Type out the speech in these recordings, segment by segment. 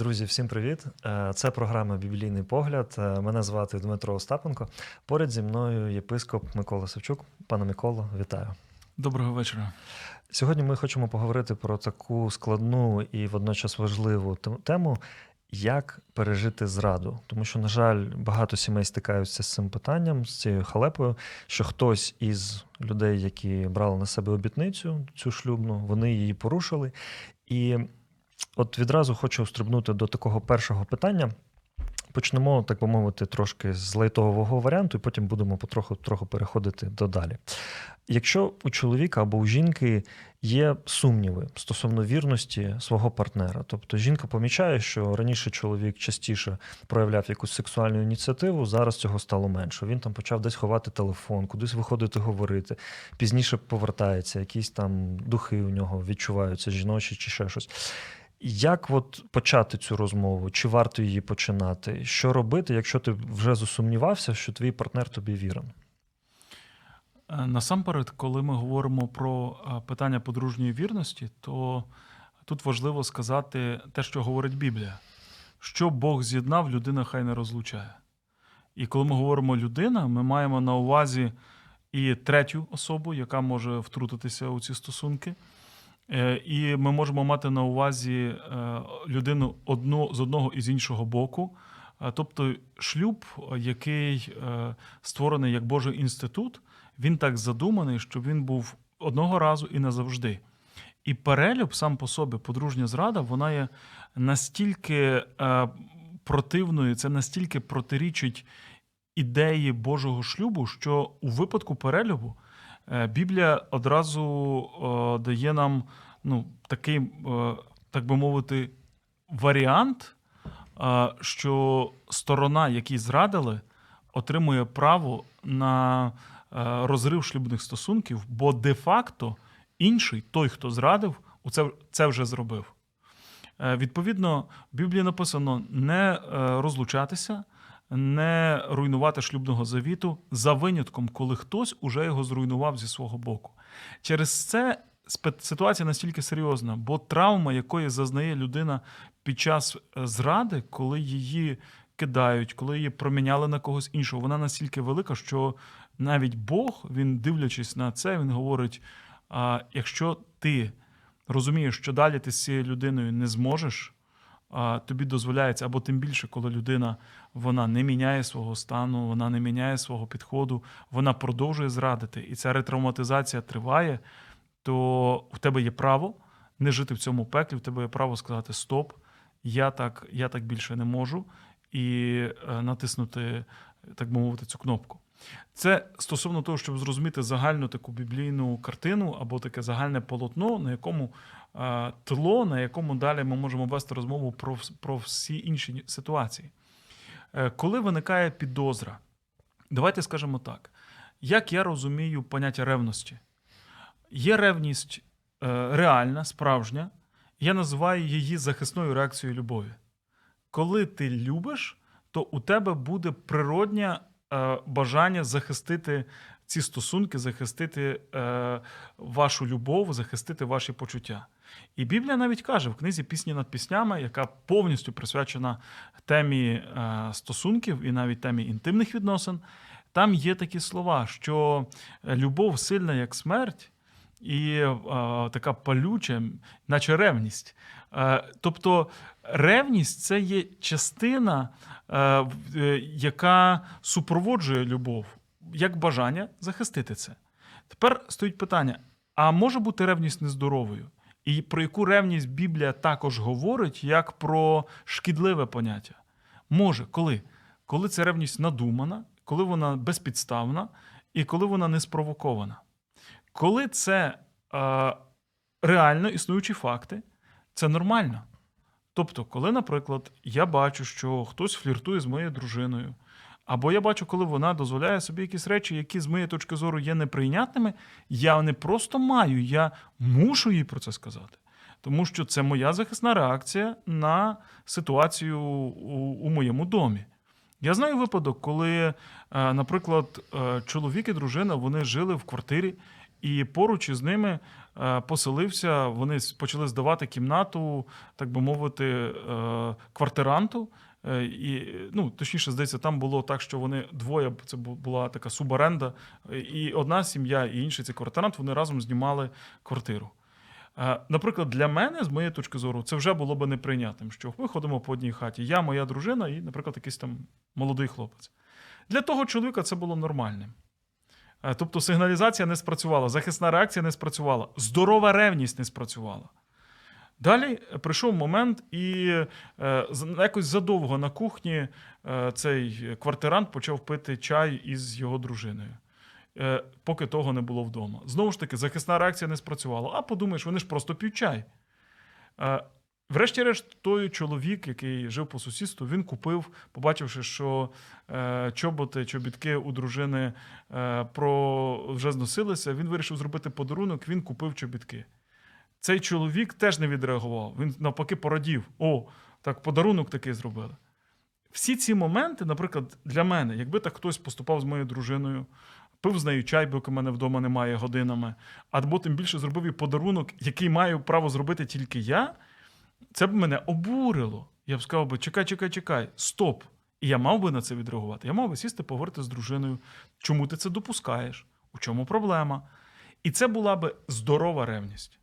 Друзі, всім привіт! Е, Це програма Біблійний погляд. Е, Мене звати Дмитро Остапенко. Поряд зі мною єпископ Микола Савчук. Пане Миколо, вітаю. Доброго вечора. Сьогодні ми хочемо поговорити про таку складну і водночас важливу тему, як пережити зраду. Тому що, на жаль, багато сімей стикаються з цим питанням, з цією халепою, що хтось із людей, які брали на себе обітницю, цю шлюбну, вони її порушили. І от відразу хочу стрибнути до такого першого питання. Почнемо, так би мовити, трошки з лайтового варіанту, і потім будемо потроху трохи переходити до далі. Якщо у чоловіка або у жінки є сумніви стосовно вірності свого партнера, тобто жінка помічає, що раніше чоловік частіше проявляв якусь сексуальну ініціативу, зараз цього стало менше. Він там почав десь ховати телефон, кудись виходити говорити, пізніше повертається, якісь там духи у нього відчуваються, жіночі чи ще щось. Як от почати цю розмову? Чи варто її починати? Що робити, якщо ти вже засумнівався, що твій партнер тобі вірен? Е, Насамперед, коли ми говоримо про е, питання подружньої вірності, то тут важливо сказати те, що говорить Біблія. Що Бог з'єднав, людина хай не розлучає. І коли ми говоримо людина, ми маємо на увазі і третю особу, яка може втрутитися у ці стосунки. Е, І ми можемо мати на увазі е, людину одну, з одного і з іншого боку. Е, Тобто шлюб, який створений як Божий інститут, він так задуманий, щоб він був одного разу і назавжди. І перелюб сам по собі, подружня зрада, вона є настільки противною, це настільки протирічить ідеї Божого шлюбу, що у випадку перелюбу Біблія одразу е, дає нам ну, такий, е, так би мовити, варіант, е, що сторона, якій зрадили, отримує право на е, розрив шлюбних стосунків, бо де-факто інший, той, хто зрадив, це, це вже зробив. Е, Відповідно, в Біблії написано не е, розлучатися, не руйнувати шлюбного завіту за винятком, коли хтось уже його зруйнував зі свого боку. Через це ситуація настільки серйозна, бо травма, якої зазнає людина під час е, зради, коли її кидають, коли її проміняли на когось іншого, вона настільки велика, що навіть Бог, він дивлячись на це, він говорить: а, якщо ти розумієш, що далі ти з цією людиною не зможеш, тобі дозволяється, або тим більше, коли людина вона не міняє свого стану, вона не міняє свого підходу, вона продовжує зрадити, і ця ретравматизація триває, то в тебе є право не жити в цьому пеклі, в тебе є право сказати Стоп, я так, я так більше не можу, і е, натиснути, так би мовити, цю кнопку. Це стосовно того, щоб зрозуміти загальну таку біблійну картину або таке загальне полотно, на якому тло, на якому далі ми можемо вести розмову про, про всі інші ситуації. Е, коли виникає підозра, давайте скажемо так: як я розумію поняття ревності? Є ревність е, реальна, справжня, я називаю її захисною реакцією любові. Коли ти любиш, то у тебе буде природнє е, бажання захистити ці стосунки, захистити е, вашу любов, захистити ваші почуття. І Біблія навіть каже в книзі Пісні над піснями, яка повністю присвячена темі е, стосунків і навіть темі інтимних відносин. Там є такі слова, що любов сильна як смерть, і е, така палюча, наче ревність. Е, тобто ревність це є частина, е, е, яка супроводжує любов, як бажання захистити це. Тепер стоїть питання: а може бути ревність нездоровою? І про яку ревність Біблія також говорить, як про шкідливе поняття? Може, коли? Коли ця ревність надумана, коли вона безпідставна і коли вона не спровокована. Коли це е, реально існуючі факти, це нормально. Тобто, коли, наприклад, я бачу, що хтось фліртує з моєю дружиною, Або я бачу, коли вона дозволяє собі якісь речі, які з моєї точки зору є неприйнятними, я не просто маю, я мушу їй про це сказати. Тому що це моя захисна реакція на ситуацію у, у моєму домі. Я знаю випадок, коли, е, наприклад, е, чоловік і дружина вони жили в квартирі, і поруч із ними е, поселився, вони почали здавати кімнату, так би мовити, квартиранту. Е, І, ну, точніше, здається, там було так, що вони двоє, це була така суборенда, е, і одна сім'я, і інший цей квартирант, вони разом знімали квартиру. Е, Наприклад, для мене, з моєї точки зору, це вже було би неприйнятним, що ми ходимо по одній хаті. Я, моя дружина і, наприклад, якийсь там молодий хлопець. Для того чоловіка це було нормальним. Тобто сигналізація не спрацювала, захисна реакція не спрацювала, здорова ревність не спрацювала. Далі е, прийшов момент, і е, якось задовго на кухні е, цей квартирант почав пити чай із його дружиною. Поки того не було вдома. Знову ж таки, захисна реакція не спрацювала. А подумаєш, вони ж просто п'ють чай. Врешті-решт, той чоловік, який жив по сусідству, він купив, побачивши, що чоботи, чобітки у дружини про, вже зносилися, він вирішив зробити подарунок, він купив чобітки. Цей чоловік теж не відреагував. Він навпаки порадів: о, так подарунок такий зробили. Всі ці моменти, наприклад, для мене, якби так хтось поступав з моєю дружиною, пив з нею чай, бо мене вдома немає годинами, або тим більше зробив їй подарунок, який маю право зробити тільки я, це б мене обурило. Я б сказав би: чекай, чекай, чекай, стоп. І я мав би на це відреагувати. Я мав би сісти, поговорити з дружиною, чому ти це допускаєш, у чому проблема. І це була би здорова ревність.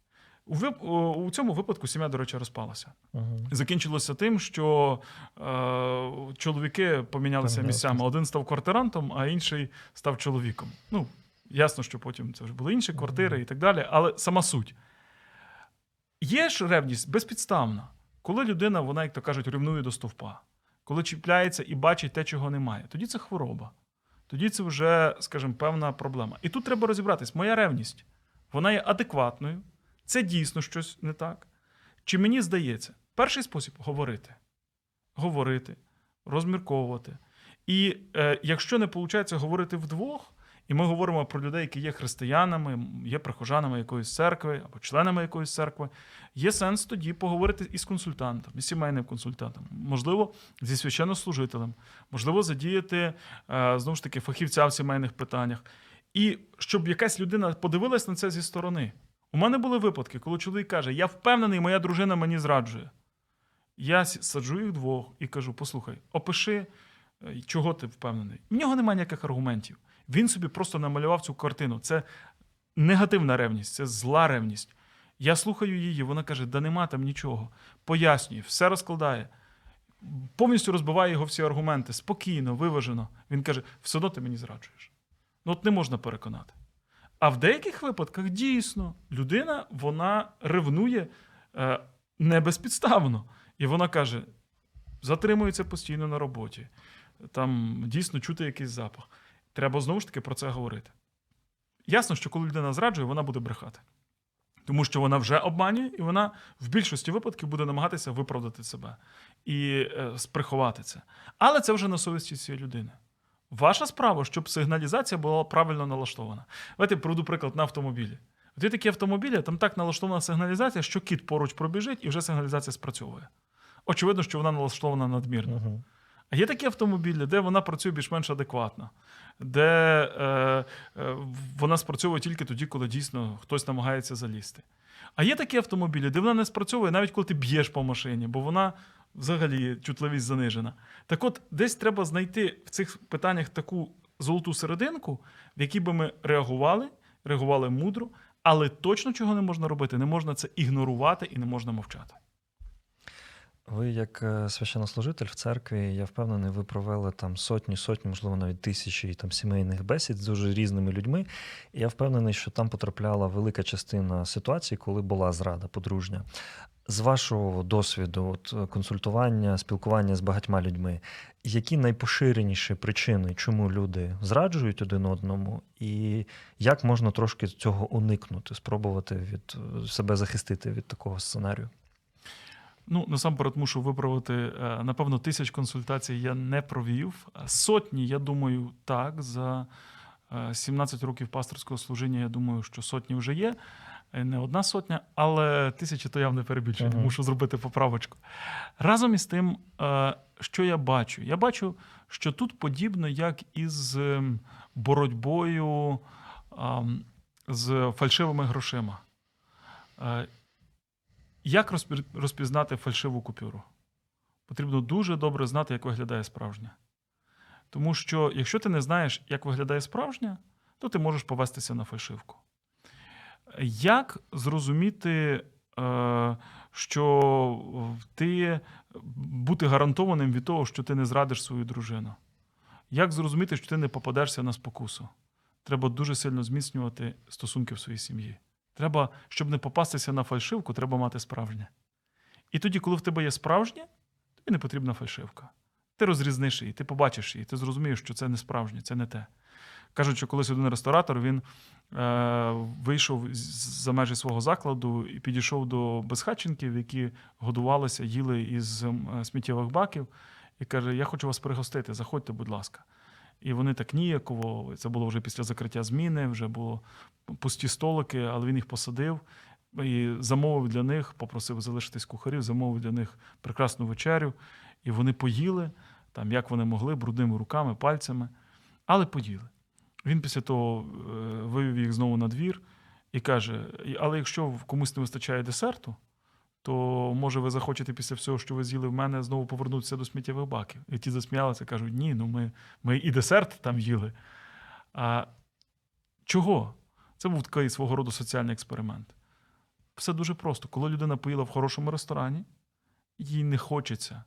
У, вип- у цьому випадку сім'я, до речі, розпалася. Угу. Закінчилося тим, що е, чоловіки помінялися місцями. Один став квартирантом, а інший став чоловіком. Ну, ясно, що потім це вже були інші квартири і так далі, але сама суть. Є ж ревність безпідставна, коли людина, вона, як то кажуть, рівнує до стовпа, коли чіпляється і бачить те, чого немає. Тоді це хвороба. Тоді це вже, скажімо, певна проблема. І тут треба розібратись: моя ревність, вона є адекватною, це дійсно щось не так. Чи мені здається, перший спосіб говорити. Говорити, розмірковувати. І е, якщо не виходить говорити вдвох, і ми говоримо про людей, які є християнами, є прихожанами якоїсь церкви або членами якоїсь церкви, є сенс тоді поговорити із консультантом, із сімейним консультантом, можливо, зі священнослужителем, можливо, задіяти е, знову ж таки фахівця в сімейних питаннях. І щоб якась людина подивилась на це зі сторони. У мене були випадки, коли чоловік каже: Я впевнений, моя дружина мені зраджує. Я саджу їх двох і кажу: послухай, опиши, е, чого ти впевнений. В нього немає ніяких аргументів. Він собі просто намалював цю картину. Це негативна ревність, це зла ревність. Я слухаю її, вона каже: да нема там нічого. Пояснює, все розкладає. Повністю розбиває його всі аргументи, спокійно, виважено. Він каже: все одно ти мені зраджуєш. Ну, от не можна переконати. А в деяких випадках дійсно людина вона ревнує е, не безпідставно. І вона каже: затримується постійно на роботі, там дійсно чути якийсь запах. Треба знову ж таки про це говорити. Ясно, що коли людина зраджує, вона буде брехати. Тому що вона вже обманює, і вона в більшості випадків буде намагатися виправдати себе і е, сприховати це. Але це вже на совісті цієї людини. Ваша справа, щоб сигналізація була правильно налаштована. Давайте приведу приклад на автомобілі. От є такі автомобілі, там так налаштована сигналізація, що кіт поруч пробіжить і вже сигналізація спрацьовує. Очевидно, що вона налаштована надмірно. Угу. А є такі автомобілі, де вона працює більш-менш адекватно, де е, е, вона спрацьовує тільки тоді, коли дійсно хтось намагається залізти. А є такі автомобілі, де вона не спрацьовує, навіть коли ти б'єш по машині, бо вона взагалі чутливість занижена. Так от, десь треба знайти в цих питаннях таку золоту серединку, в якій би ми реагували, реагували мудро, але точно чого не можна робити, не можна це ігнорувати і не можна мовчати. Ви, як е, священнослужитель в церкві, я впевнений, ви провели там сотні, сотні, можливо, навіть тисячі там сімейних бесід з дуже різними людьми. І я впевнений, що там потрапляла велика частина ситуацій, коли була зрада подружня. З вашого досвіду, от е, консультування, спілкування з багатьма людьми, які найпоширеніші причини, чому люди зраджують один одному, і як можна трошки цього уникнути, спробувати від е, себе захистити від такого сценарію? Ну, насамперед мушу виправити. е, Напевно, тисяч консультацій я не провів. Сотні, я думаю, так. За е, 17 років пасторського служіння, я думаю, що сотні вже є. Е, Не одна сотня, але тисячі то явно перебільшення. Мгм. Мушу зробити поправочку. Разом із тим, е, що я бачу? Я бачу, що тут подібно, як із ем, боротьбою з фальшивими грошима. Е, Як розпізнати фальшиву купюру? Потрібно дуже добре знати, як виглядає справжня. Тому що, якщо ти не знаєш, як виглядає справжня, то ти можеш повестися на фальшивку. Як зрозуміти, е, що ти бути гарантованим від того, що ти не зрадиш свою дружину? Як зрозуміти, що ти не попадешся на спокусу? Треба дуже сильно зміцнювати стосунки в своїй сім'ї. Треба, щоб не попастися на фальшивку, треба мати справжнє. І тоді, коли в тебе є справжнє, тобі не потрібна фальшивка. Ти розрізниш її, ти побачиш її, ти зрозумієш, що це не справжнє, це не те. Кажуть, що колись один ресторатор він е, вийшов за межі свого закладу і підійшов до безхатченків, які годувалися, їли із м, сміттєвих баків, і каже: Я хочу вас пригостити, заходьте, будь ласка. І вони так ніяково, це було вже після закриття зміни, вже було пусті столики, але він їх посадив і замовив для них, попросив залишитись кухарів, замовив для них прекрасну вечерю. І вони поїли, там, як вони могли, брудними руками, пальцями, але поїли. Він після того е, вивів їх знову на двір і каже: але якщо комусь не вистачає десерту, то може ви захочете після всього, що ви з'їли в мене, знову повернутися до сміттєвих баків. І ті засміялися, кажуть, ні, ну ми, ми і десерт там їли. А чого? Це був такий свого роду соціальний експеримент. Все дуже просто. Коли людина поїла в хорошому ресторані, їй не хочеться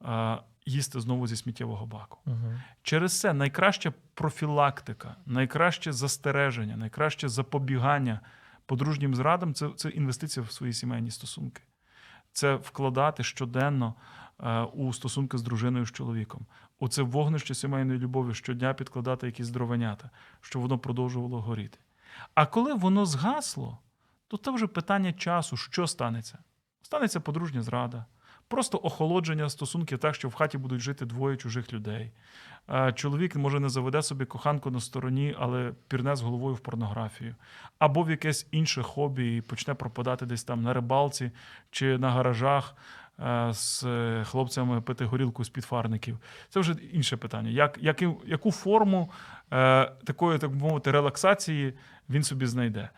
а, їсти знову зі сміттєвого баку. Угу. Через це найкраща профілактика, найкраще застереження, найкраще запобігання подружнім зрадам це, це інвестиція в свої сімейні стосунки. Це вкладати щоденно е, у стосунки з дружиною з чоловіком. У це вогнище сімейної любові щодня підкладати якісь дровенята, щоб воно продовжувало горіти. А коли воно згасло, то це вже питання часу, що станеться. Станеться подружня зрада, просто охолодження стосунків так, що в хаті будуть жити двоє чужих людей. Чоловік може не заведе собі коханку на стороні, але пірне з головою в порнографію, або в якесь інше хобі і почне пропадати десь там на рибалці чи на гаражах е, з е, хлопцями пити горілку з підфарників. Це вже інше питання. Як, яку, яку форму е, такої, так мовити, релаксації він собі знайде?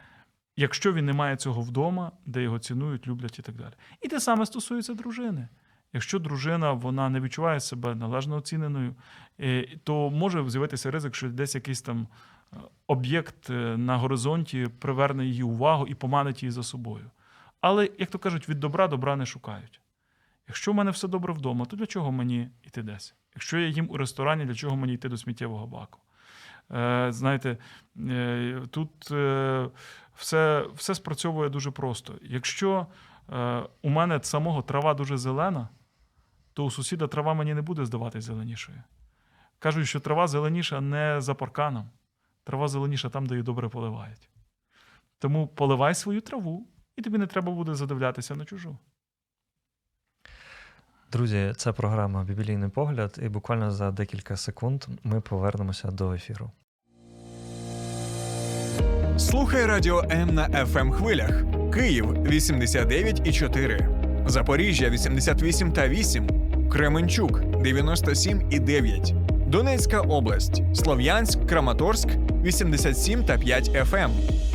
Якщо він не має цього вдома, де його цінують, люблять і так далі. І те саме стосується дружини. Якщо дружина вона не відчуває себе належно оціненою, е, то може з'явитися ризик, що десь якийсь там е, об'єкт е, на горизонті приверне її увагу і поманить її за собою. Але, як то кажуть, від добра добра не шукають. Якщо в мене все добре вдома, то для чого мені йти десь? Якщо я їм у ресторані, для чого мені йти до сміттєвого баку? Е, знаєте, е, тут е, все, все спрацьовує дуже просто. Якщо у мене самого трава дуже зелена, то у сусіда трава мені не буде здаватись зеленішою. Кажуть, що трава зеленіша не за парканом, трава зеленіша там, де її добре поливають. Тому поливай свою траву, і тобі не треба буде задивлятися на чужу. Друзі, це програма Біблійний погляд, і буквально за декілька секунд ми повернемося до ефіру. Слухай радіо М на fm хвилях. Київ 89,4, Запоріжжя 88 та 8, Кременчук 97 і 9, Донецька область, Слов'янськ, Краматорськ 87 та 5 FM,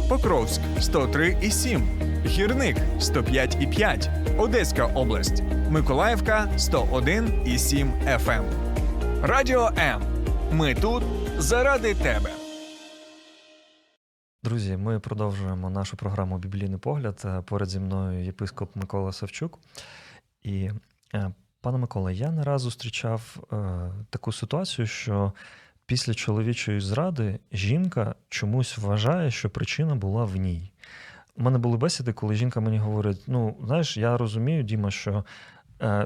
Покровськ 103 і 7, Гірник 105 і 5, Одеська область, Миколаївка 101 і 7 FM. Радіо М. Ми тут заради тебе. Друзі, ми продовжуємо нашу програму Біблійний погляд. Е, Поряд зі мною єпископ Микола Савчук. І, е, пане Микола, я не раз зустрічав е, таку ситуацію, що після чоловічої зради жінка чомусь вважає, що причина була в ній. У мене були бесіди, коли жінка мені говорить: ну, знаєш, я розумію, Діма, що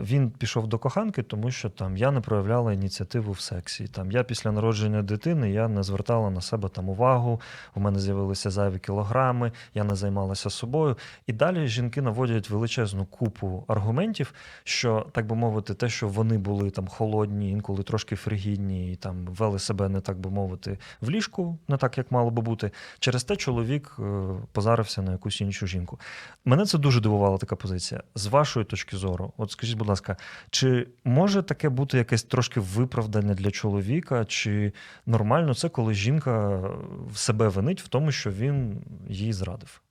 Він пішов до коханки, тому що там я не проявляла ініціативу в сексі. Там я після народження дитини я не звертала на себе там увагу. У мене з'явилися зайві кілограми, я не займалася собою. І далі жінки наводять величезну купу аргументів, що так би мовити, те, що вони були там холодні, інколи трошки фригідні, і там вели себе не так би мовити в ліжку, не так як мало би бути. Через те чоловік е, позарився на якусь іншу жінку. Мене це дуже дивувала така позиція. З вашої точки зору, от скажіть, будь ласка, чи може таке бути якесь трошки виправдання для чоловіка, чи нормально це, коли жінка в себе винить в тому, що він їй зрадив?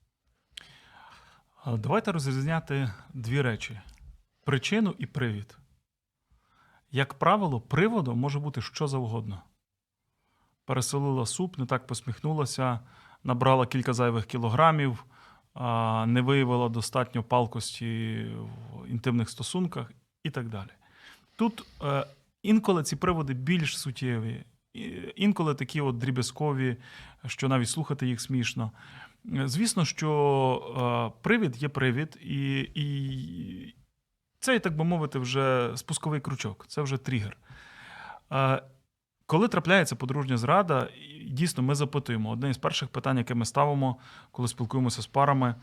Давайте розрізняти дві речі: причину і привід. Як правило, приводом може бути що завгодно. Переселила суп, не так посміхнулася, набрала кілька зайвих кілограмів, не виявила достатньо палкості в інтимних стосунках і так далі. Тут е, інколи ці приводи більш суттєві, інколи такі от дріб'язкові, що навіть слухати їх смішно. Е, Звісно, що е, привід є привід, і, і це, так би мовити, вже спусковий крючок, це вже тригер. Коли трапляється подружня зрада, дійсно ми запитуємо. Одне із перших питань, яке ми ставимо, коли спілкуємося з парами.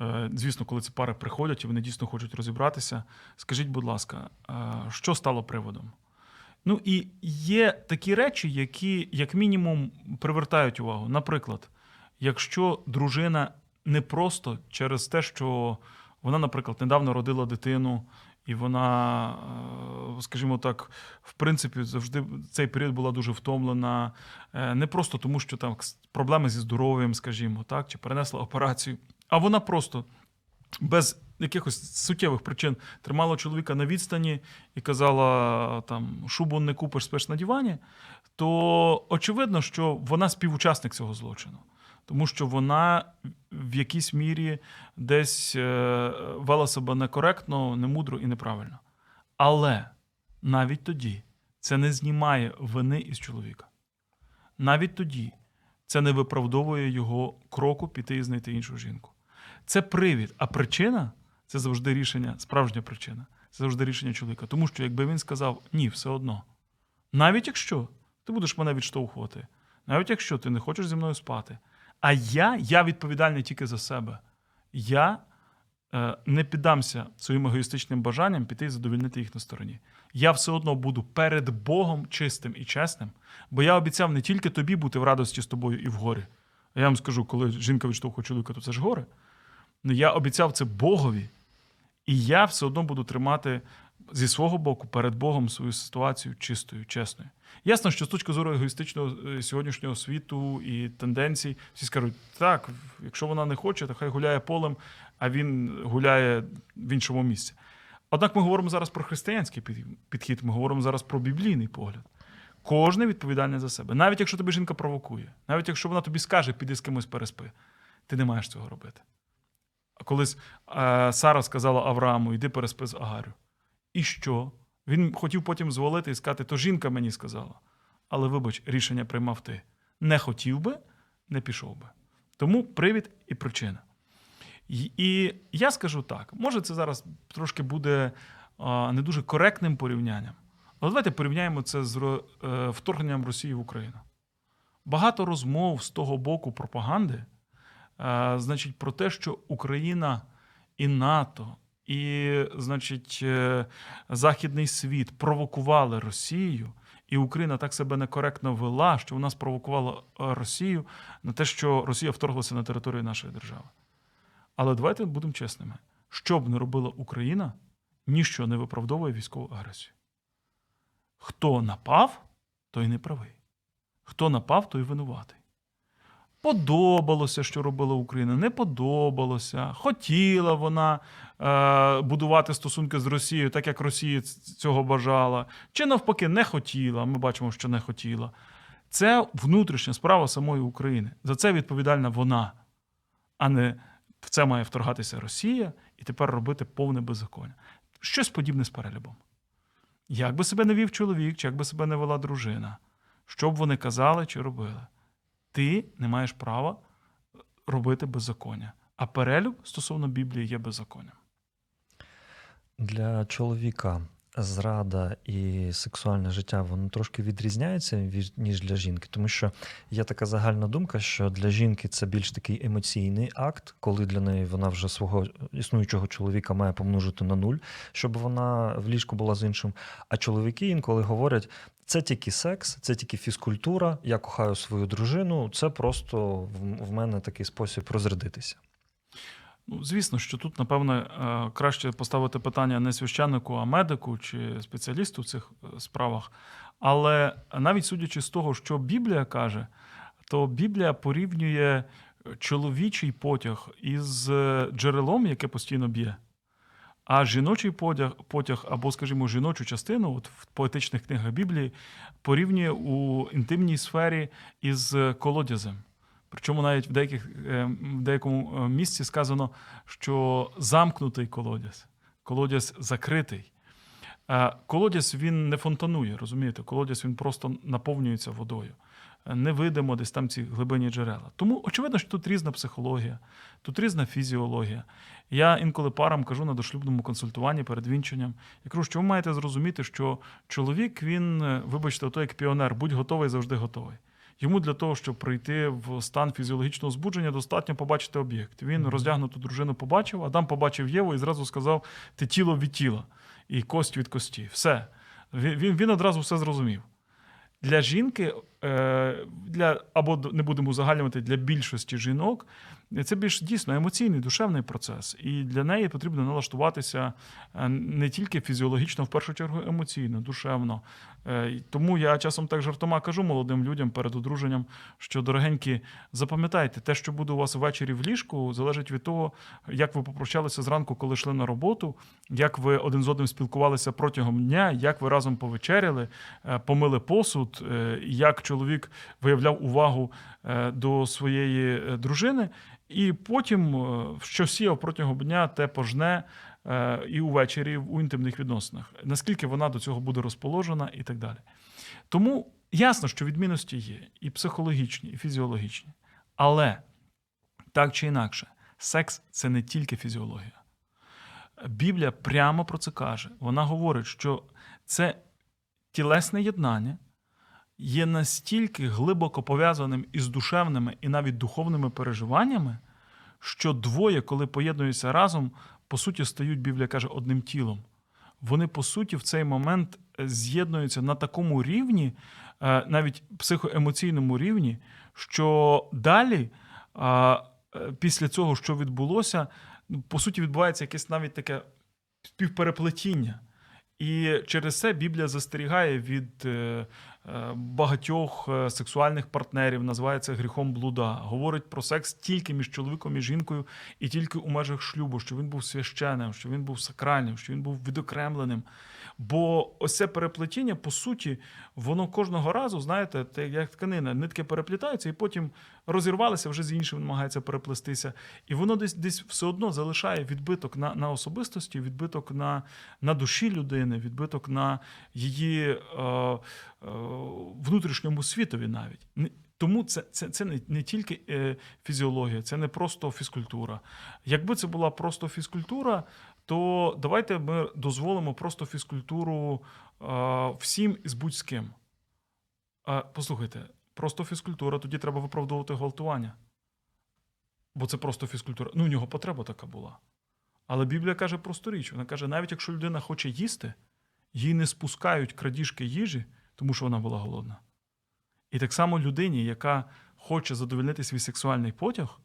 е, Звісно, коли ці пари приходять і вони дійсно хочуть розібратися. Скажіть, будь ласка, е, що стало приводом? Ну і є такі речі, які, як мінімум, привертають увагу. Наприклад, якщо дружина не просто через те, що вона, наприклад, недавно родила дитину, і вона, е, скажімо так, в принципі, завжди цей період була дуже втомлена, е, не просто тому, що там проблеми зі здоров'ям, скажімо, так, чи перенесла операцію, а вона просто без якихось суттєвих причин тримала чоловіка на відстані і казала там шубу не купиш, спиш на дивані, то очевидно, що вона співучасник цього злочину. Тому що вона в якійсь мірі десь е, вела себе некоректно, немудро і неправильно. Але навіть тоді це не знімає вини із чоловіка. Навіть тоді це не виправдовує його кроку піти і знайти іншу жінку. Це привід, а причина це завжди рішення, справжня причина. Це завжди рішення чоловіка. Тому що якби він сказав ні, все одно. Навіть якщо ти будеш мене відштовхувати, навіть якщо ти не хочеш зі мною спати, а я, я відповідальний тільки за себе. Я е, не піддамся своїм егоїстичним бажанням піти і задовільнити їх на стороні. Я все одно буду перед Богом чистим і чесним, бо я обіцяв не тільки тобі бути в радості з тобою і в горі. А я вам скажу, коли жінка відштовхує чоловіка, то це ж горе. Ну, я обіцяв це Богові, і я все одно буду тримати зі свого боку перед Богом свою ситуацію чистою, чесною. Ясно, що з точки зору егоїстичного е, сьогоднішнього світу і тенденцій, всі скажуть, так, якщо вона не хоче, то хай гуляє полем, а він гуляє в іншому місці. Однак ми говоримо зараз про християнський підхід, ми говоримо зараз про біблійний погляд. Кожен відповідальний за себе. Навіть якщо тебе жінка провокує, навіть якщо вона тобі скаже, піди з кимось переспи, ти не маєш цього робити. А колись е, Сара сказала Аврааму, йди переспи з Агарю. І що? Він хотів потім звалити і сказати, то жінка мені сказала. Але вибач, рішення приймав ти. Не хотів би, не пішов би. Тому привід і причина. І, я скажу так: може, це зараз трошки буде не дуже коректним порівнянням. Але давайте порівняємо це з е, вторгненням Росії в Україну. Багато розмов з того боку пропаганди, е, значить, про те, що Україна і НАТО, і, значить, е, Західний світ провокували Росію, і Україна так себе некоректно вела, що вона спровокувала е, Росію на те, що Росія вторглася на територію нашої держави. Але давайте будемо чесними: що б не робила Україна, ніщо не виправдовує військову агресію. Хто напав, той не правий. Хто напав, той винуватий. Подобалося, що робила Україна, не подобалося. Хотіла вона е, будувати стосунки з Росією, так як Росія цього бажала, чи навпаки не хотіла. Ми бачимо, що не хотіла. Це внутрішня справа самої України. За це відповідальна вона, а не в це має вторгатися Росія і тепер робити повне беззаконня. Щось подібне з перелюбом. Як би себе не вів чоловік, чи як би себе не вела дружина, що б вони казали чи робили, ти не маєш права робити беззаконня. А перелюб стосовно Біблії є беззаконням. Для чоловіка зрада і сексуальне життя воно трошки відрізняється від- ніж для жінки, тому що є така загальна думка, що для жінки це більш такий емоційний акт, коли для неї вона вже свого існуючого чоловіка має помножити на нуль, щоб вона в ліжку була з іншим. А чоловіки інколи говорять. Це тільки секс, це тільки фізкультура. Я кохаю свою дружину. Це просто в мене такий спосіб розрядитися. Ну, звісно, що тут, напевно, е, краще поставити питання не священнику, а медику чи спеціалісту в цих е, справах. Але навіть судячи з того, що Біблія каже, то Біблія порівнює чоловічий потяг із е, джерелом, яке постійно б'є. А жіночий потяг, потяг або, скажімо, жіночу частину, от в поетичних книгах Біблії, порівнює у інтимній сфері із колодязем. Причому навіть в, деяких, е, в деякому е, місці сказано, що замкнутий колодязь, колодязь закритий. Е, Колодязь він не фонтанує, розумієте? Колодязь він просто наповнюється водою. Не видимо десь там ці глибинні джерела. Тому очевидно, що тут різна психологія, тут різна фізіологія. Я інколи парам кажу на дошлюбному консультуванні перед вінченням. Я кажу, що ви маєте зрозуміти, що чоловік, він, вибачте, ото як піонер, будь готовий, завжди готовий. Йому для того, щоб прийти в стан фізіологічного збудження, достатньо побачити об'єкт. Він роздягнуту дружину побачив, Адам побачив Єву і зразу сказав: ти тіло від тіла і кость від кості. Все. Він, він, він одразу все зрозумів. Для жінки, е, для, або не будемо узагальнювати, для більшості жінок це більш дійсно емоційний, душевний процес. І для неї потрібно налаштуватися е, не тільки фізіологічно, в першу чергу емоційно, душевно. Е, Тому я часом так жартома кажу молодим людям перед одруженням, що дорогенькі, запам'ятайте, те, що буде у вас ввечері в ліжку, залежить від того, як ви попрощалися зранку, коли йшли на роботу, як ви один з одним спілкувалися протягом дня, як ви разом повечеряли, е, помили посуд, е, як чоловік виявляв увагу е, до своєї е, дружини, і потім, е, що сіяв протягом дня, те пожне е, і увечері у інтимних відносинах. Наскільки вона до цього буде розположена і так далі. Тому ясно, що відмінності є і психологічні, і фізіологічні. Але так чи інакше, секс це не тільки фізіологія. Біблія прямо про це каже. Вона говорить, що це тілесне єднання є настільки глибоко пов'язаним із душевними і навіть духовними переживаннями, що двоє, коли поєднуються разом, по суті, стають, Біблія каже, одним тілом. Вони, по суті, в цей момент е, з'єднуються на такому рівні, е, навіть психоемоційному рівні, що далі, е, після цього, що відбулося, ну, по суті, відбувається якесь навіть таке співпереплетіння. І через це Біблія застерігає від е, е, багатьох е, сексуальних партнерів, називається гріхом блуда. Говорить про секс тільки між чоловіком і жінкою, і тільки у межах шлюбу, що він був священним, що він був сакральним, що він був відокремленим. Бо ось це переплетіння, по суті, воно кожного разу, знаєте, те, як тканина, нитки переплітаються, і потім розірвалися, вже з іншим намагається переплестися. І воно десь десь все одно залишає відбиток на, на особистості, відбиток на, на душі людини, відбиток на її е, е, внутрішньому світові навіть. Тому це, це, це не, не тільки е, фізіологія, це не просто фізкультура. Якби це була просто фізкультура, то давайте ми дозволимо просто фізкультуру всім з будь-з ким. Послухайте, просто фізкультура, тоді треба виправдовувати гвалтування. Бо це просто фізкультура. Ну, у нього потреба така була. Але Біблія каже просту річ. Вона каже, навіть якщо людина хоче їсти, їй не спускають крадіжки їжі, тому що вона була голодна. І так само людині, яка хоче задовольнити свій сексуальний потяг,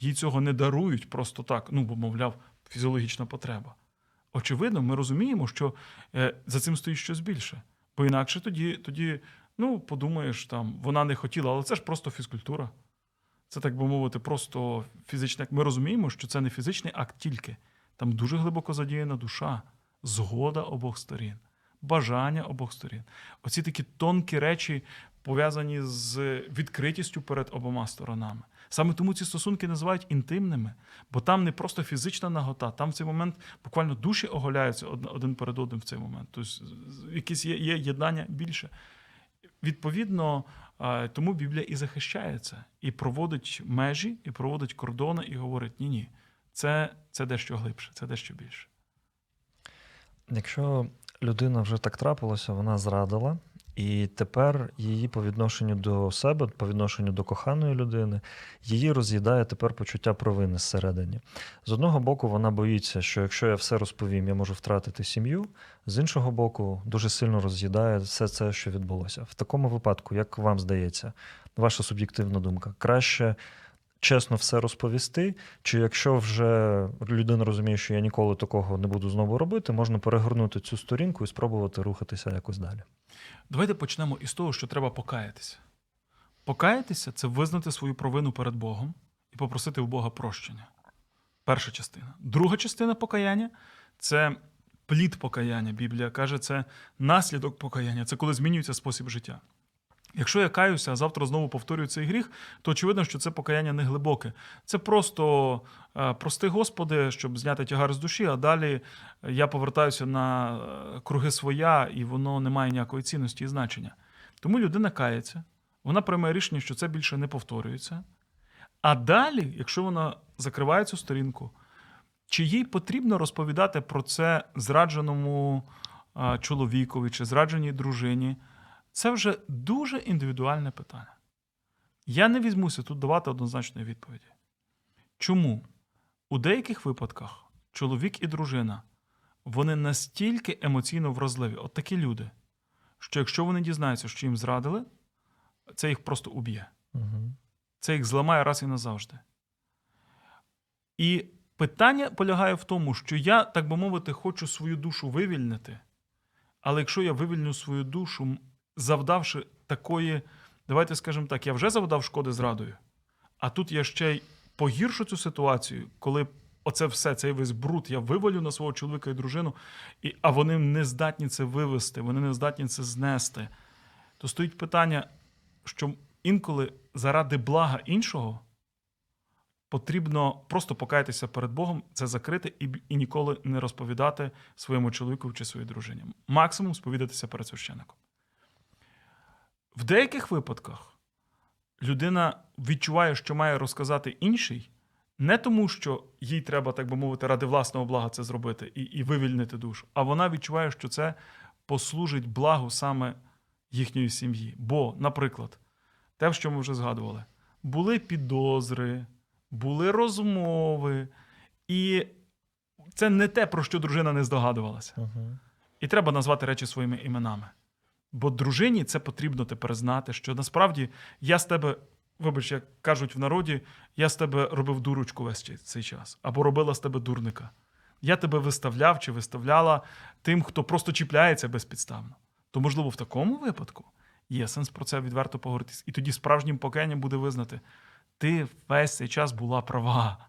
їй цього не дарують просто так, ну, бо, мовляв, фізіологічна потреба. Очевидно, ми розуміємо, що е, за цим стоїть щось більше. Бо інакше тоді, тоді, ну, подумаєш, там, вона не хотіла, але це ж просто фізкультура. Це, так би мовити, просто фізичний акт. Ми розуміємо, що це не фізичний акт тільки. Там дуже глибоко задіяна душа, згода обох сторін, бажання обох сторін. Оці такі тонкі речі пов'язані з відкритістю перед обома сторонами. Саме тому ці стосунки називають інтимними, бо там не просто фізична нагота, там в цей момент буквально душі оголяються один перед одним в цей момент. Тобто якісь є, є єднання більше. Відповідно, тому Біблія і захищає це, і проводить межі, і проводить кордони, і говорить: ні, ні, це, це дещо глибше, це дещо більше. Якщо людина вже так трапилося, вона зрадила, і тепер її по відношенню до себе, по відношенню до коханої людини, її роз'їдає тепер почуття провини зсередині. З одного боку, вона боїться, що якщо я все розповім, я можу втратити сім'ю. З іншого боку, дуже сильно роз'їдає все це, що відбулося. В такому випадку, як вам здається, ваша суб'єктивна думка, краще чесно все розповісти, чи якщо вже людина розуміє, що я ніколи такого не буду знову робити, можна перегорнути цю сторінку і спробувати рухатися якось далі. Давайте почнемо із того, що треба покаятися. Покаятися це визнати свою провину перед Богом і попросити у Бога прощення. Перша частина. Друга частина покаяння це плід покаяння. Біблія каже, це наслідок покаяння, це коли змінюється спосіб життя. Якщо я каюся, а завтра знову повторюю цей гріх, то очевидно, що це покаяння не глибоке. Це просто е, прости Господи, щоб зняти тягар з душі, а далі я повертаюся на е, круги своя, і воно не має ніякої цінності і значення. Тому людина кається, вона приймає рішення, що це більше не повторюється. А далі, якщо вона закриває цю сторінку, чи їй потрібно розповідати про це зрадженому чоловікові чи зрадженій дружині, це вже дуже індивідуальне питання. Я не візьмуся тут давати однозначної відповіді. Чому? У деяких випадках чоловік і дружина вони настільки емоційно вразливі, от такі люди, що якщо вони дізнаються, що їм зрадили, це їх просто уб'є. Угу. Це їх зламає раз і назавжди. І питання полягає в тому, що я, так би мовити, хочу свою душу вивільнити. Але якщо я вивільню свою душу, завдавши такої, давайте скажемо так, я вже завдав шкоди зрадою, а тут я ще й погіршу цю ситуацію, коли оце все, цей весь бруд я вивалю на свого чоловіка і дружину, і, а вони не здатні це вивести, вони не здатні це знести. То стоїть питання, що інколи заради блага іншого потрібно просто покаятися перед Богом, це закрити і, і ніколи не розповідати своєму чоловіку чи своїй дружині. Максимум сповідатися перед священником. В деяких випадках людина відчуває, що має розказати інший, не тому, що їй треба, так би мовити, ради власного блага це зробити і, і вивільнити душу, а вона відчуває, що це послужить благу саме їхньої сім'ї. Бо, наприклад, те, що ми вже згадували, були підозри, були розмови, і це не те, про що дружина не здогадувалася. Угу. І треба назвати речі своїми іменами. Бо дружині це потрібно тепер знати, що насправді я з тебе, вибач, як кажуть в народі, я з тебе робив дурочку весь цей- час, або робила з тебе дурника. Я тебе виставляв чи виставляла тим, хто просто чіпляється безпідставно. То, можливо, в такому випадку є сенс про це відверто поговорити. І тоді справжнім покаянням буде визнати: ти весь цей час була права.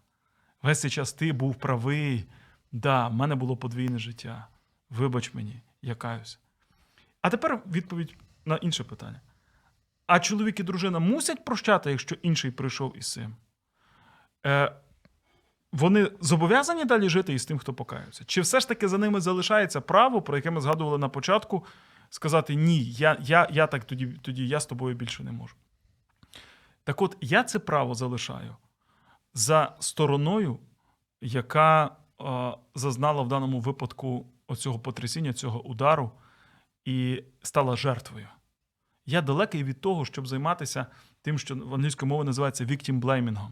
Весь цей час ти був правий. Да, в мене було подвійне життя. Вибач мені, я каюся. А тепер відповідь на інше питання. А чоловік і дружина мусять прощати, якщо інший прийшов із цим? Е, вони зобов'язані далі жити із тим, хто покаявся? Чи все ж таки за ними залишається право, про яке ми згадували на початку, сказати ні, я, я, я так тоді, тоді я з тобою більше не можу. Так от, я це право залишаю за стороною, яка е, зазнала в даному випадку оцього потрясіння, цього удару, і стала жертвою. Я далекий від того, щоб займатися тим, що в англійській мові називається victim blaming.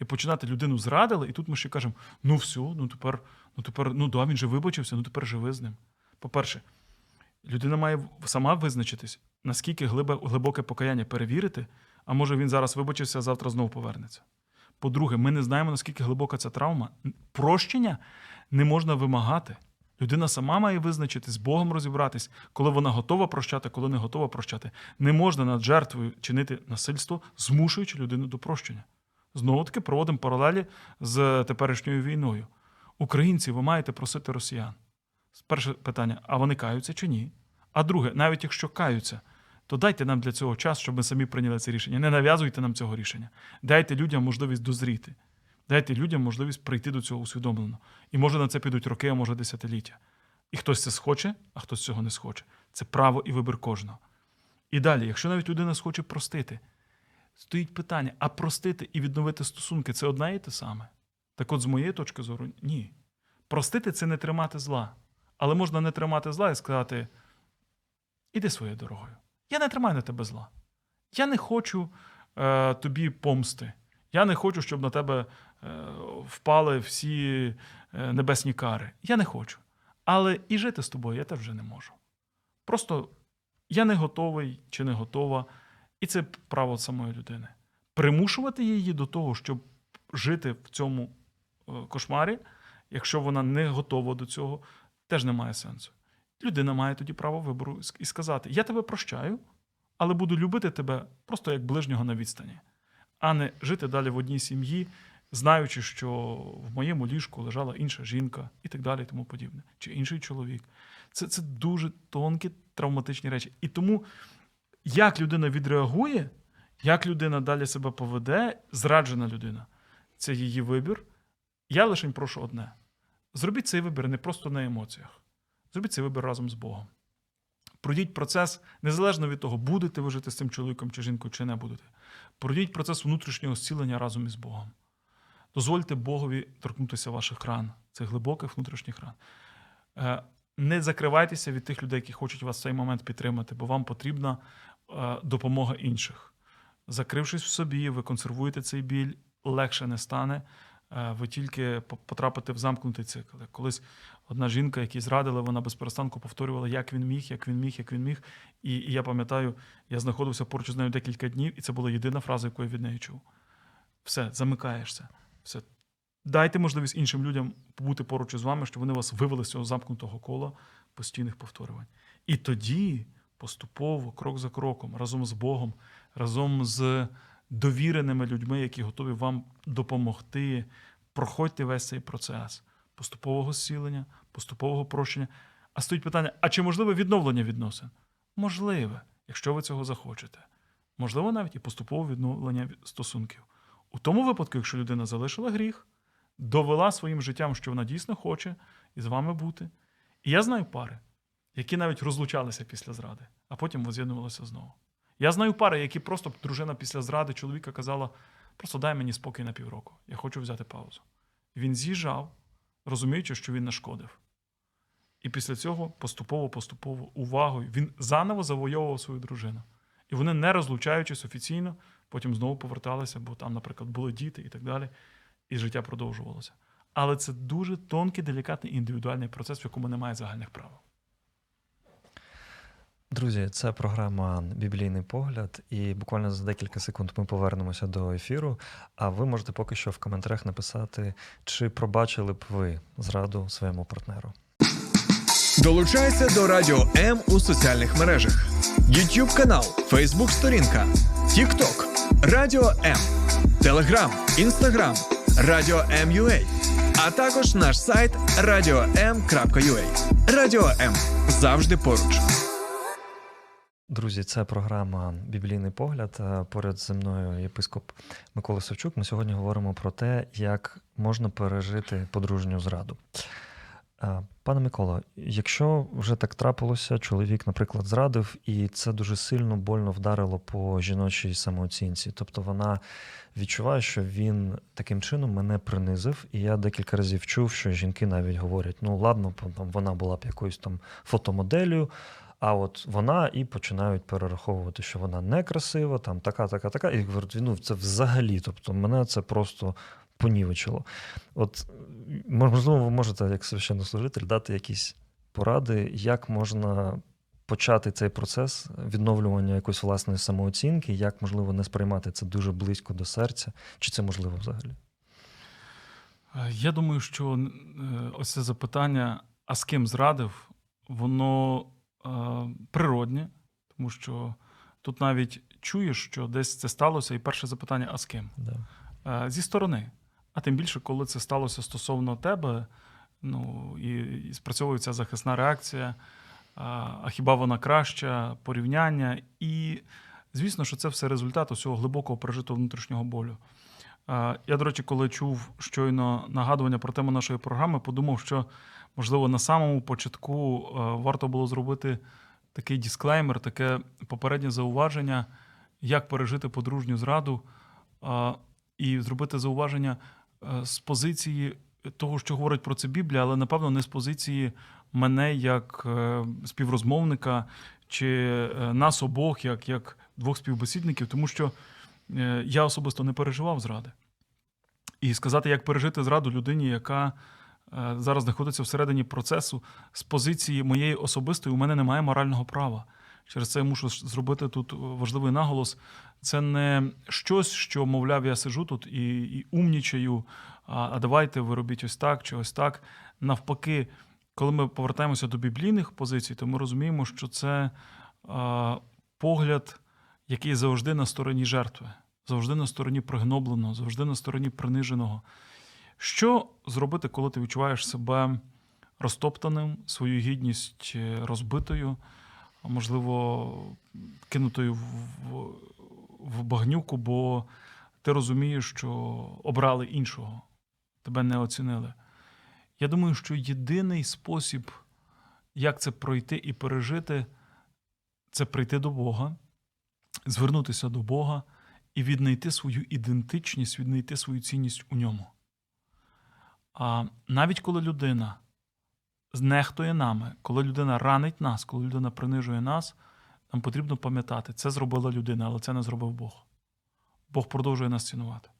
І починати людину зрадили, і тут ми ще кажемо: ну все, ну тепер, ну тепер, ну да, він же вибачився, ну тепер живи з ним. По-перше, людина має сама визначитись, наскільки глибоке покаяння перевірити, а може він зараз вибачився, а завтра знову повернеться. По-друге, ми не знаємо, наскільки глибока ця травма. Прощення не можна вимагати. Людина сама має визначити, з Богом розібратись, коли вона готова прощати, коли не готова прощати. Не можна над жертвою чинити насильство, змушуючи людину до прощення. Знову таки проводимо паралелі з теперішньою війною. Українці, ви маєте просити росіян. Перше питання: а вони каються чи ні? А друге, навіть якщо каються, то дайте нам для цього час, щоб ми самі прийняли це рішення. Не нав'язуйте нам цього рішення. Дайте людям можливість дозріти. Дайте людям можливість прийти до цього усвідомлено. І може на це підуть роки, а може десятиліття. І хтось це схоче, а хтось цього не схоче. Це право і вибір кожного. І далі, якщо навіть людина схоче простити, стоїть питання: а простити і відновити стосунки це одне і те саме? Так от, з моєї точки зору, ні. Простити це не тримати зла, Але можна не тримати зла і сказати: іди своєю дорогою. Я не тримаю на тебе зла. Я не хочу е, тобі помсти. Я не хочу, щоб на тебе впали всі е, небесні кари. Я не хочу. Але і жити з тобою я теж вже не можу. Просто я не готовий чи не готова, і це право самої людини. Примушувати її до того, щоб жити в цьому е, кошмарі, якщо вона не готова до цього, теж немає сенсу. Людина має тоді право вибору і сказати: Я тебе прощаю, але буду любити тебе просто як ближнього на відстані, а не жити далі в одній сім'ї, знаючи, що в моєму ліжку лежала інша жінка і так далі, і тому подібне, чи інший чоловік. Це, це дуже тонкі травматичні речі. І тому, як людина відреагує, як людина далі себе поведе, зраджена людина, це її вибір. Я лише прошу одне: зробіть цей вибір не просто на емоціях, зробіть цей вибір разом з Богом. Пройдіть процес незалежно від того, будете ви жити з цим чоловіком чи жінкою, чи не будете. Пройдіть процес внутрішнього зцілення разом із Богом. Дозвольте Богові торкнутися ваших ран, цих глибоких внутрішніх ран. Е, Не закривайтеся від тих людей, які хочуть вас в цей момент підтримати, бо вам потрібна е, допомога інших. Закрившись в собі, ви консервуєте цей біль, легше не стане. Е, Ви тільки потрапите в замкнутий цикл. Колись одна жінка, якій зрадили, вона без перестанку повторювала, як він міг, як він міг, як він міг. І, і я пам'ятаю, я знаходився поруч з нею декілька днів, і це була єдина фраза, яку я від неї чув. Все, замикаєшся. Все. Дайте можливість іншим людям побути поруч із вами, щоб вони вас вивели з цього замкнутого кола постійних повторювань. І тоді поступово, крок за кроком, разом з Богом, разом з довіреними людьми, які готові вам допомогти, проходьте весь цей процес поступового зцілення, поступового прощення. А стоїть питання: а чи можливе відновлення відносин? Можливе, якщо ви цього захочете. Можливо, навіть і поступове відновлення стосунків. У тому випадку, якщо людина залишила гріх, довела своїм життям, що вона дійсно хоче із вами бути. І я знаю пари, які навіть розлучалися після зради, а потім воз'єднувалися знову. Я знаю пари, які просто дружина після зради чоловіка казала: просто дай мені спокій на півроку, я хочу взяти паузу. Він з'їжджав, розуміючи, що він нашкодив. І після цього поступово-поступово увагою він заново завойовував свою дружину. І вони, не розлучаючись офіційно, потім знову поверталися, бо там, наприклад, були діти і так далі, і життя продовжувалося. Але це дуже тонкий, делікатний індивідуальний процес, в якому немає загальних правил. Друзі, це програма Біблійний погляд, і буквально за декілька секунд ми повернемося до ефіру. А ви можете поки що в коментарях написати, чи пробачили б ви зраду своєму партнеру. Долучайся до Радіо М у соціальних мережах: YouTube канал, Facebook сторінка, TikTok, Радіо М, Telegram, Instagram, Радіо М.UA, а також наш сайт radio.m.ua. Радіо М завжди поруч. Друзі, це програма Біблійний погляд. Е, Поряд зі мною єпископ Микола Савчук. Ми сьогодні говоримо про те, як можна пережити подружню зраду. Пане Микола, якщо вже так трапилося, чоловік, наприклад, зрадив, і це дуже сильно больно вдарило по жіночій самооцінці. Тобто вона відчуває, що він таким чином мене принизив, і я декілька разів чув, що жінки навіть говорять: ну ладно, вона була б якоюсь там фотомоделлю. А от вона і починають перераховувати, що вона некрасива, там така, така, така. І говорять, ну це взагалі. Тобто мене це просто понівечило. От можливо, ви можете, як священнослужитель, дати якісь поради, як можна почати цей процес відновлювання якоїсь власної самооцінки, як можливо не сприймати це дуже близько до серця, чи це можливо взагалі? Е, Я думаю, що е, ось це запитання, а з ким зрадив, воно е, природнє, тому що тут навіть чуєш, що десь це сталося, і перше запитання: а з ким? Да. Зі сторони. А тим більше, коли це сталося стосовно тебе, ну і, і спрацьовується захисна реакція. А, а хіба вона краща, порівняння? І звісно, що це все результат усього глибокого пережитого внутрішнього болю. А, Я, до речі, коли чув щойно нагадування про тему нашої програми, подумав, що можливо на самому початку е, варто було зробити такий дисклеймер, таке попереднє зауваження, як пережити подружню зраду, а, і зробити зауваження з позиції того, що говорить про це Біблія, але напевно не з позиції мене як е, співрозмовника чи е, нас обох, як, як двох співбесідників, тому що е, я особисто не переживав зради. І сказати, як пережити зраду людині, яка е, зараз знаходиться всередині процесу, з позиції моєї особистої, у мене немає морального права. Через це я мушу зробити тут важливий наголос. Це не щось, що, мовляв, я сижу тут і, і умнічаю, а, а давайте ви робіть ось так чи ось так. Навпаки, коли ми повертаємося до біблійних позицій, то ми розуміємо, що це а, погляд, який завжди на стороні жертви, завжди на стороні пригнобленого, завжди на стороні приниженого. Що зробити, коли ти відчуваєш себе розтоптаним, свою гідність е, розбитою, можливо, кинутою в, в, в багнюку, бо ти розумієш, що обрали іншого, тебе не оцінили. Я думаю, що єдиний спосіб, як це пройти і пережити, це прийти до Бога, звернутися до Бога і віднайти свою ідентичність, віднайти свою цінність у ньому. А навіть коли людина знехтує нами, коли людина ранить нас, коли людина принижує нас, нам потрібно пам'ятати, це зробила людина, але це не зробив Бог. Бог продовжує нас цінувати.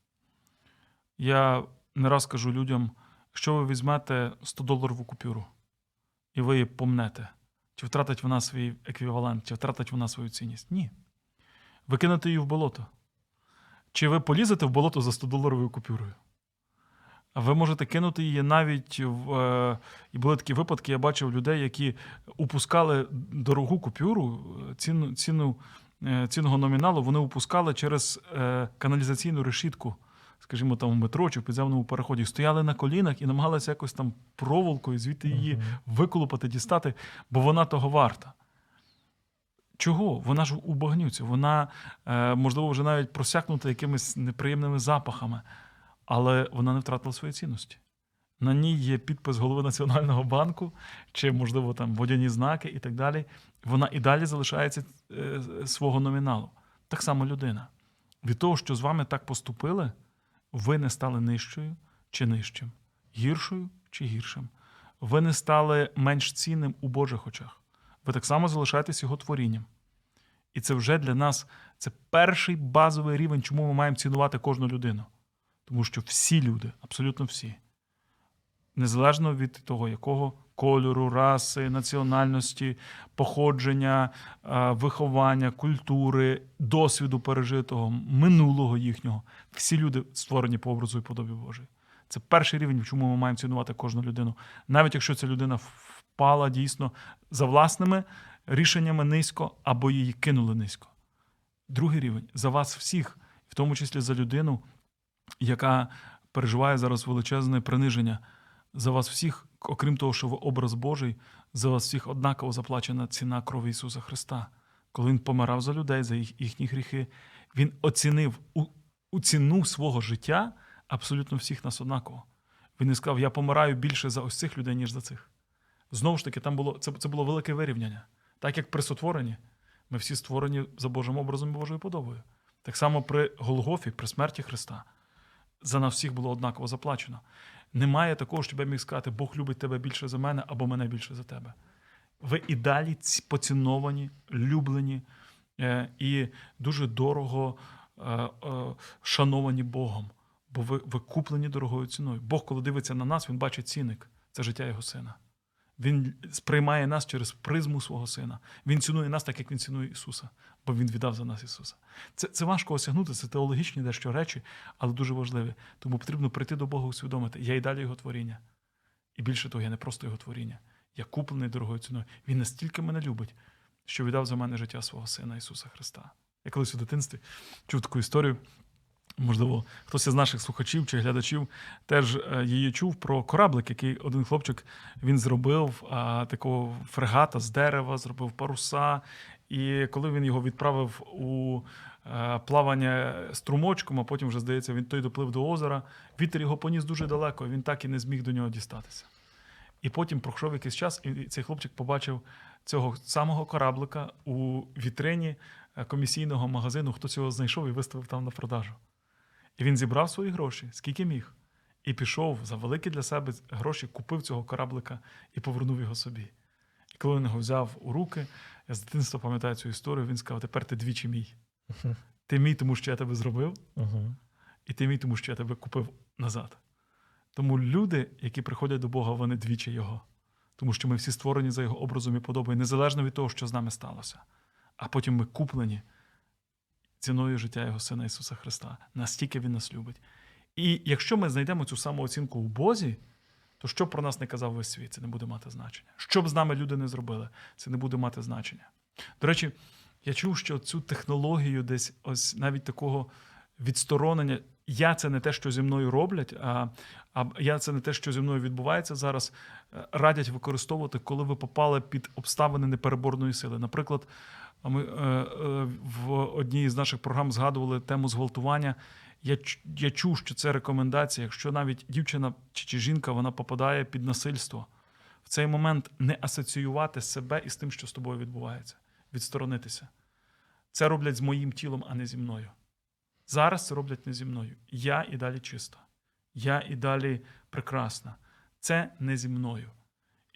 Я не раз кажу людям, що ви візьмете 100-доларову купюру, і ви її помнете, чи втратить вона свій еквівалент, чи втратить вона свою цінність? Ні. Ви кинете її в болото. Чи ви полізете в болото за 100-доларовою купюрою? Ви можете кинути її навіть в. Е, і були такі випадки, я бачив людей, які упускали дорогу купюру, ціну, ціну е, цінного номіналу, вони упускали через е, каналізаційну решітку, скажімо, там в метро чи в підземному переході. Стояли на колінах і намагалися якось там проволокою звідти її виколупати, дістати, бо вона того варта. Чого? Вона ж у багнюці, вона, можливо, вже навіть просякнута якимись неприємними запахами, але вона не втратила свої цінності. На ній є підпис голови Національного банку, чи, можливо, там водяні знаки і так далі. Вона і далі залишається е, свого номіналу. Так само людина. Від того, що з вами так поступили, ви не стали нижчою чи нижчим, гіршою чи гіршим. Ви не стали менш цінним у Божих очах. Ви так само залишаєтесь його творінням. І це вже для нас це перший базовий рівень, чому ми маємо цінувати кожну людину. Тому що всі люди, абсолютно всі, незалежно від того, якого кольору, раси, національності, походження, е, виховання, культури, досвіду пережитого, минулого їхнього, всі люди створені по образу і подобі Божій. Це перший рівень, чому ми маємо цінувати кожну людину. Навіть якщо ця людина впала дійсно за власними рішеннями низько або її кинули низько. Другий рівень за вас всіх, в тому числі за людину, яка переживає зараз величезне приниження. За вас всіх, окрім того, що ви образ Божий, за вас всіх однаково заплачена ціна крові Ісуса Христа. Коли Він помирав за людей, за їх, їхні гріхи, Він оцінив у, у ціну свого життя абсолютно всіх нас однаково. Він не сказав, я помираю більше за ось цих людей, ніж за цих. Знову ж таки, там було, це, це було велике вирівняння. Так як при сотворенні, ми всі створені за Божим образом і Божою подобою. Так само при Голгофі, при смерті Христа, за нас всіх було однаково заплачено. Немає такого, щоб я міг сказати, Бог любить тебе більше за мене або мене більше за тебе. Ви і далі поціновані, люблені е, і дуже дорого е, е, шановані Богом, бо ви, ви куплені дорогою ціною. Бог, коли дивиться на нас, він бачить цінник це життя його сина. Він сприймає нас через призму свого сина. Він цінує нас так, як він цінує Ісуса, бо Він віддав за нас Ісуса. Це, це важко осягнути, це теологічні дещо речі, але дуже важливі. Тому потрібно прийти до Бога усвідомити. Я і далі його творіння. І більше того, я не просто його творіння. Я куплений дорогою ціною. Він настільки мене любить, що віддав за мене життя свого Сина Ісуса Христа. Я колись у дитинстві чув таку історію. Можливо, хтось із наших слухачів чи глядачів теж е, її чув про кораблик, який один хлопчик він зробив а, такого фрегата з дерева, зробив паруса. І коли він його відправив у е, плавання струмочком, а потім вже здається, він той доплив до озера, вітер його поніс дуже далеко, він так і не зміг до нього дістатися. І потім пройшов якийсь час, і цей хлопчик побачив цього самого кораблика у вітрині е, комісійного магазину. Хтось його знайшов і виставив там на продажу. І він зібрав свої гроші, скільки міг, і пішов за великі для себе гроші, купив цього кораблика і повернув його собі. І коли він його взяв у руки, я з дитинства пам'ятаю цю історію, він сказав: тепер ти двічі мій. Ти мій, тому що я тебе зробив, і ти мій, тому що я тебе купив назад. Тому люди, які приходять до Бога, вони двічі Його. Тому що ми всі створені за Його образом і подобою, незалежно від того, що з нами сталося. А потім ми куплені ціною життя Його Сина Ісуса Христа. Настільки Він нас любить. І якщо ми знайдемо цю самооцінку у Бозі, то що б про нас не казав весь світ, це не буде мати значення. Що б з нами люди не зробили, це не буде мати значення. До речі, я чув, що цю технологію десь ось навіть такого відсторонення. Я це не те, що зі мною роблять, а, а я це не те, що зі мною відбувається зараз. е, Радять використовувати, коли ви попали під обставини непереборної сили. Наприклад, ми е, е, в одній з наших програм згадували тему зґвалтування. Я, я чув, що це рекомендація. Якщо навіть дівчина чи, чи жінка вона попадає під насильство, в цей момент не асоціювати себе із тим, що з тобою відбувається, відсторонитися. Це роблять з моїм тілом, а не зі мною. Зараз це роблять не зі мною. Я і далі чиста. Я і далі прекрасна. Це не зі мною.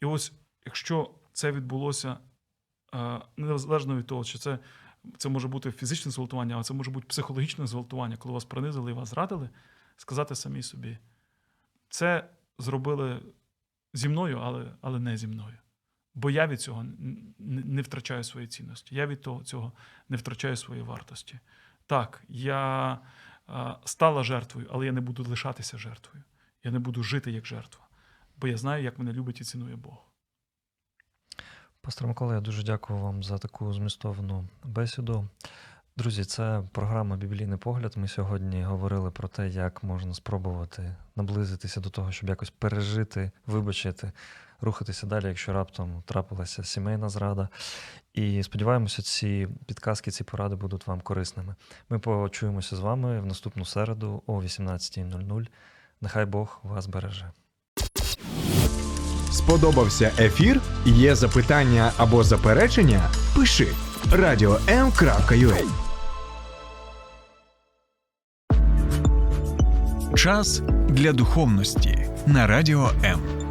І ось якщо це відбулося е, незалежно від того, чи це, це може бути фізичне зґвалтування, а це може бути психологічне зґвалтування, коли вас принизили і вас зрадили, сказати самі собі. Це зробили зі мною, але, але не зі мною. Бо я від цього не втрачаю свої цінності. Я від того, цього не втрачаю свої вартості. Так, я е, стала жертвою, але я не буду лишатися жертвою. Я не буду жити як жертва. Бо я знаю, як мене любить і цінує Бог. Пастор Микола, я дуже дякую вам за таку змістовну бесіду. Друзі, це програма Біблійний погляд. Ми сьогодні говорили про те, як можна спробувати наблизитися до того, щоб якось пережити, вибачити, рухатися далі, якщо раптом трапилася сімейна зрада. І сподіваємося, ці підказки, ці поради будуть вам корисними. Ми почуємося з вами в наступну середу о 18.00. Нехай Бог вас береже. Сподобався ефір? Є запитання або заперечення? Пиши radio.m.ua Час для духовності на радіо М.